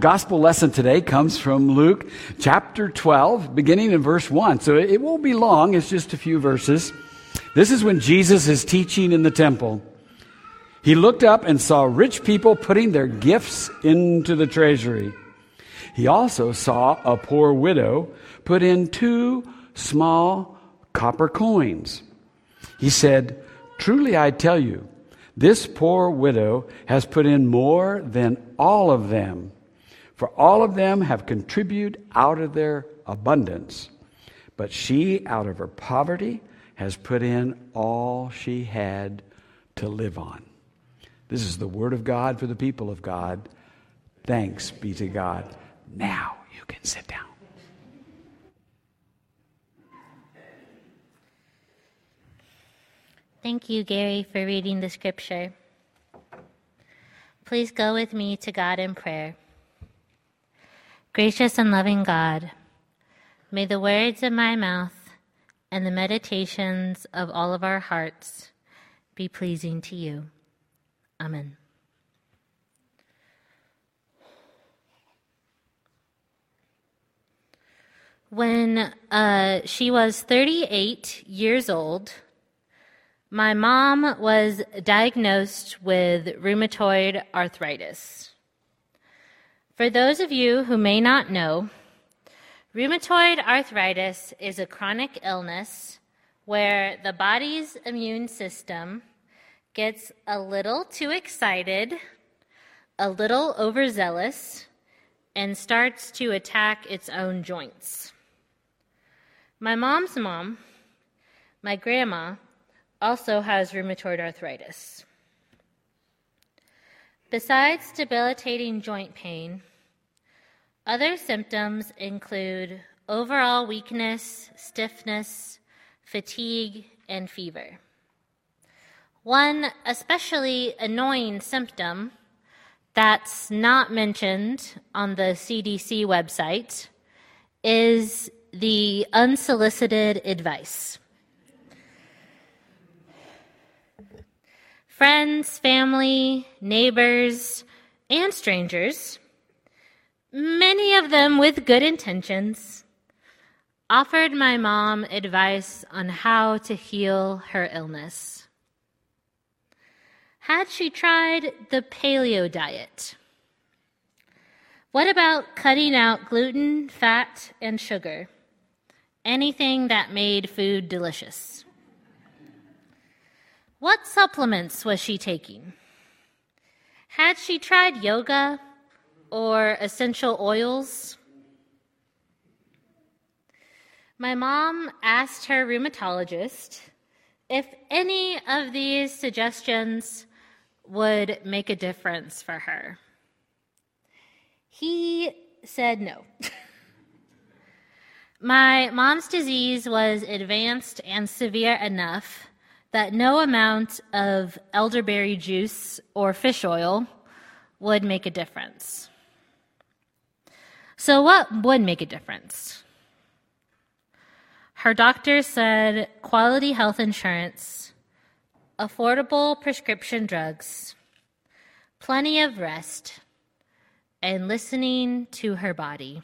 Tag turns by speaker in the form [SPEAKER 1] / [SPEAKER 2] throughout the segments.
[SPEAKER 1] Gospel lesson today comes from Luke chapter 12, beginning in verse 1. So it won't be long, it's just a few verses. This is when Jesus is teaching in the temple. He looked up and saw rich people putting their gifts into the treasury. He also saw a poor widow put in two small copper coins. He said, Truly I tell you, this poor widow has put in more than all of them for all of them have contributed out of their abundance, but she, out of her poverty, has put in all she had to live on. This is the word of God for the people of God. Thanks be to God. Now you can sit down.
[SPEAKER 2] Thank you, Gary, for reading the scripture. Please go with me to God in prayer. Gracious and loving God, may the words of my mouth and the meditations of all of our hearts be pleasing to you. Amen. When uh, she was 38 years old, my mom was diagnosed with rheumatoid arthritis. For those of you who may not know, rheumatoid arthritis is a chronic illness where the body's immune system gets a little too excited, a little overzealous, and starts to attack its own joints. My mom's mom, my grandma, also has rheumatoid arthritis. Besides debilitating joint pain, other symptoms include overall weakness, stiffness, fatigue, and fever. One especially annoying symptom that's not mentioned on the CDC website is the unsolicited advice. Friends, family, neighbors, and strangers many of them with good intentions, offered my mom advice on how to heal her illness. Had she tried the paleo diet? What about cutting out gluten, fat, and sugar? Anything that made food delicious. What supplements was she taking? Had she tried yoga, or essential oils. My mom asked her rheumatologist if any of these suggestions would make a difference for her. He said no. My mom's disease was advanced and severe enough that no amount of elderberry juice or fish oil would make a difference. So, what would make a difference? Her doctor said quality health insurance, affordable prescription drugs, plenty of rest, and listening to her body.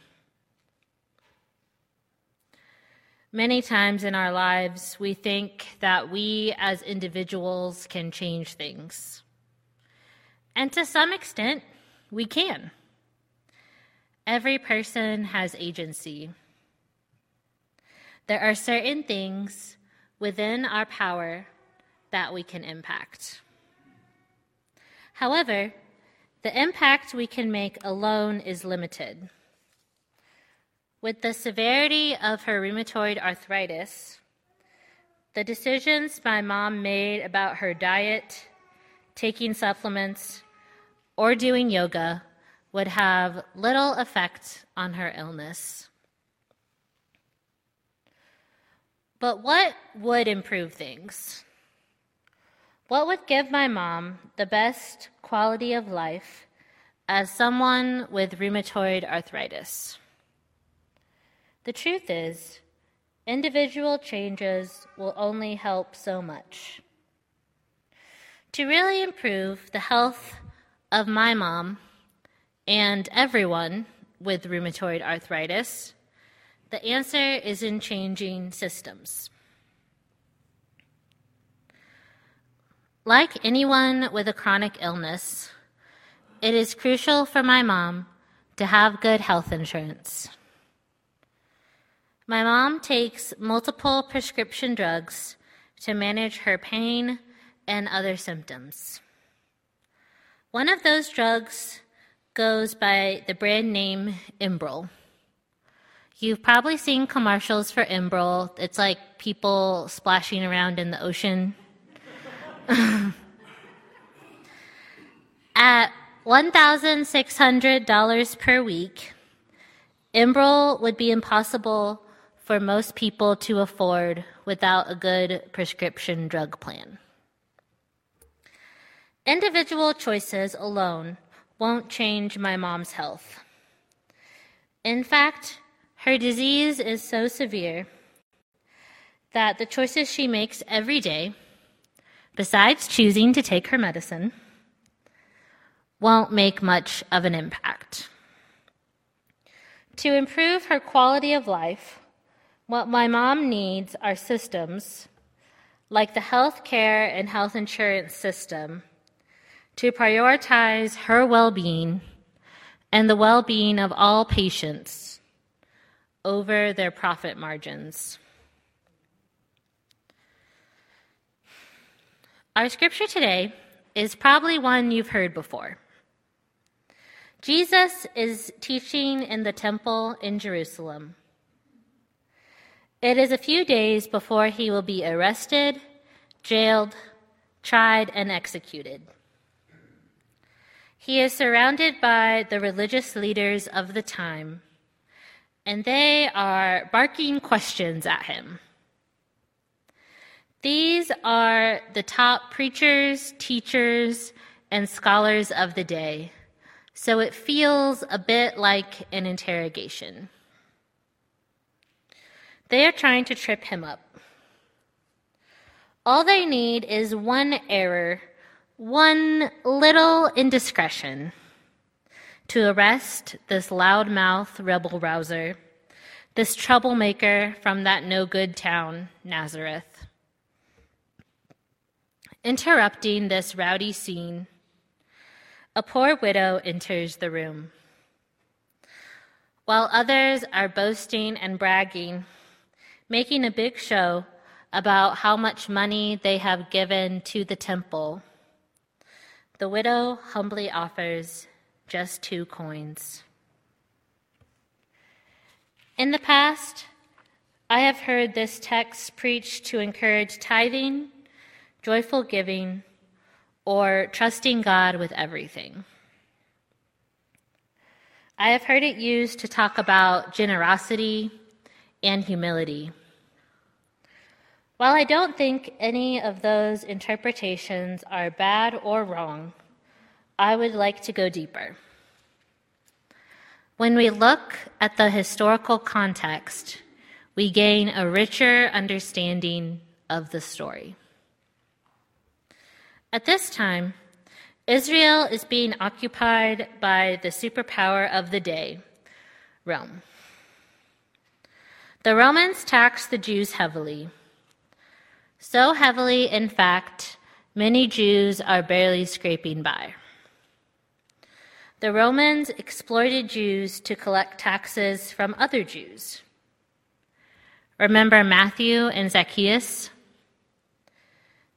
[SPEAKER 2] Many times in our lives, we think that we as individuals can change things. And to some extent, we can. Every person has agency. There are certain things within our power that we can impact. However, the impact we can make alone is limited. With the severity of her rheumatoid arthritis, the decisions my mom made about her diet, taking supplements, or doing yoga would have little effect on her illness. But what would improve things? What would give my mom the best quality of life as someone with rheumatoid arthritis? The truth is, individual changes will only help so much. To really improve the health of my mom and everyone with rheumatoid arthritis? The answer is in changing systems. Like anyone with a chronic illness, it is crucial for my mom to have good health insurance. My mom takes multiple prescription drugs to manage her pain and other symptoms. One of those drugs goes by the brand name Enbrel. You've probably seen commercials for Enbrel. It's like people splashing around in the ocean. At $1,600 per week, Enbrel would be impossible for most people to afford without a good prescription drug plan. Individual choices alone won't change my mom's health. In fact, her disease is so severe that the choices she makes every day, besides choosing to take her medicine, won't make much of an impact. To improve her quality of life, what my mom needs are systems like the health care and health insurance system to prioritize her well being and the well being of all patients over their profit margins. Our scripture today is probably one you've heard before. Jesus is teaching in the temple in Jerusalem. It is a few days before he will be arrested, jailed, tried, and executed. He is surrounded by the religious leaders of the time, and they are barking questions at him. These are the top preachers, teachers, and scholars of the day, so it feels a bit like an interrogation. They are trying to trip him up. All they need is one error, one little indiscretion to arrest this loudmouth rebel rouser, this troublemaker from that no good town, Nazareth. Interrupting this rowdy scene, a poor widow enters the room. While others are boasting and bragging, making a big show about how much money they have given to the temple. The widow humbly offers just two coins. In the past, I have heard this text preached to encourage tithing, joyful giving, or trusting God with everything. I have heard it used to talk about generosity and humility. While I don't think any of those interpretations are bad or wrong, I would like to go deeper. When we look at the historical context, we gain a richer understanding of the story. At this time, Israel is being occupied by the superpower of the day, Rome. The Romans taxed the Jews heavily. So heavily, in fact, many Jews are barely scraping by. The Romans exploited Jews to collect taxes from other Jews. Remember Matthew and Zacchaeus?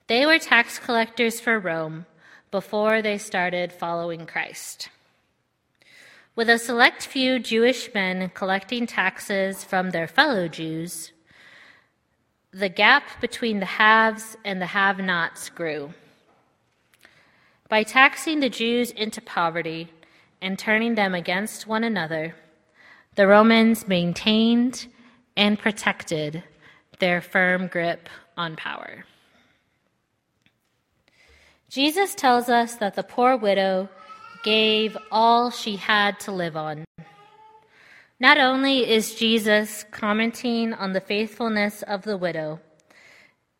[SPEAKER 2] They were tax collectors for Rome before they started following Christ with a select few Jewish men collecting taxes from their fellow Jews, the gap between the haves and the have nots grew. By taxing the Jews into poverty and turning them against one another, the Romans maintained and protected their firm grip on power. Jesus tells us that the poor widow gave all she had to live on. Not only is Jesus commenting on the faithfulness of the widow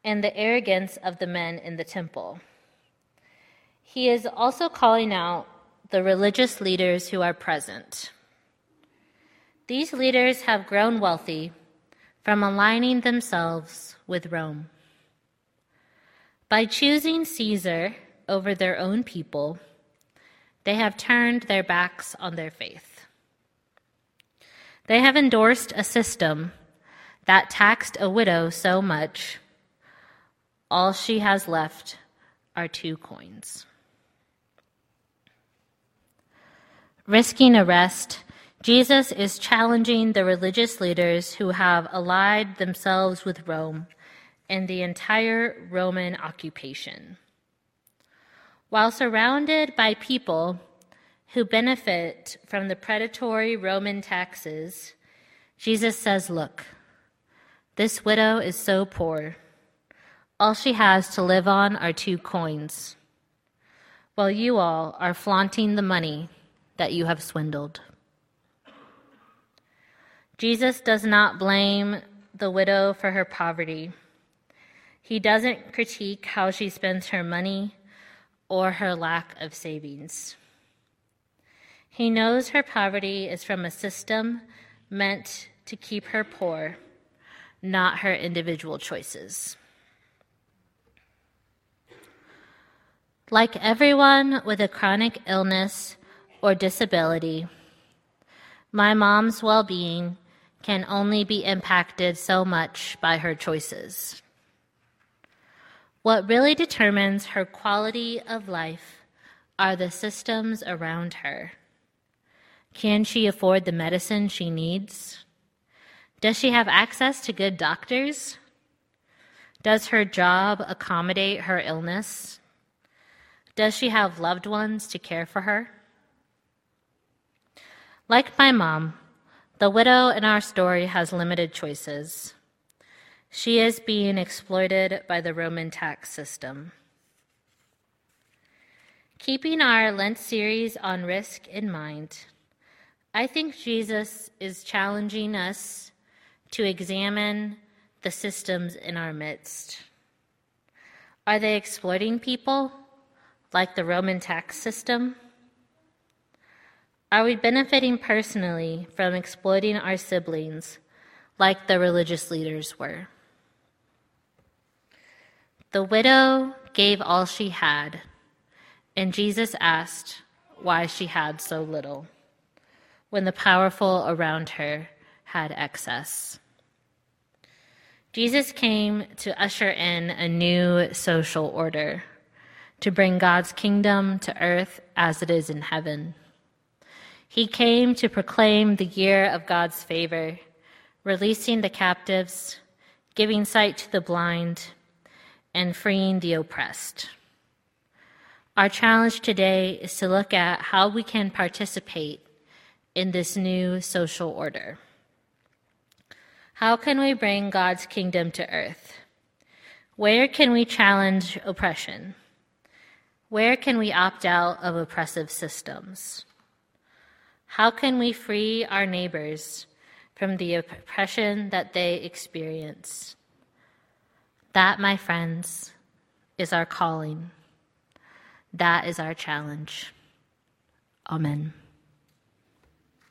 [SPEAKER 2] and the arrogance of the men in the temple, he is also calling out the religious leaders who are present. These leaders have grown wealthy from aligning themselves with Rome. By choosing Caesar over their own people, they have turned their backs on their faith. They have endorsed a system that taxed a widow so much, all she has left are two coins. Risking arrest, Jesus is challenging the religious leaders who have allied themselves with Rome and the entire Roman occupation. While surrounded by people who benefit from the predatory Roman taxes, Jesus says, Look, this widow is so poor. All she has to live on are two coins, while you all are flaunting the money that you have swindled. Jesus does not blame the widow for her poverty. He doesn't critique how she spends her money or her lack of savings. He knows her poverty is from a system meant to keep her poor, not her individual choices. Like everyone with a chronic illness or disability, my mom's well being can only be impacted so much by her choices. What really determines her quality of life are the systems around her. Can she afford the medicine she needs? Does she have access to good doctors? Does her job accommodate her illness? Does she have loved ones to care for her? Like my mom, the widow in our story has limited choices. She is being exploited by the Roman tax system. Keeping our Lent series on risk in mind, I think Jesus is challenging us to examine the systems in our midst. Are they exploiting people like the Roman tax system? Are we benefiting personally from exploiting our siblings like the religious leaders were? The widow gave all she had, and Jesus asked why she had so little when the powerful around her had excess. Jesus came to usher in a new social order, to bring God's kingdom to earth as it is in heaven. He came to proclaim the year of God's favor, releasing the captives, giving sight to the blind, and freeing the oppressed. Our challenge today is to look at how we can participate in this new social order. How can we bring God's kingdom to earth? Where can we challenge oppression? Where can we opt out of oppressive systems? How can we free our neighbors from the oppression that they experience? That, my friends, is our calling. That is our challenge. Amen.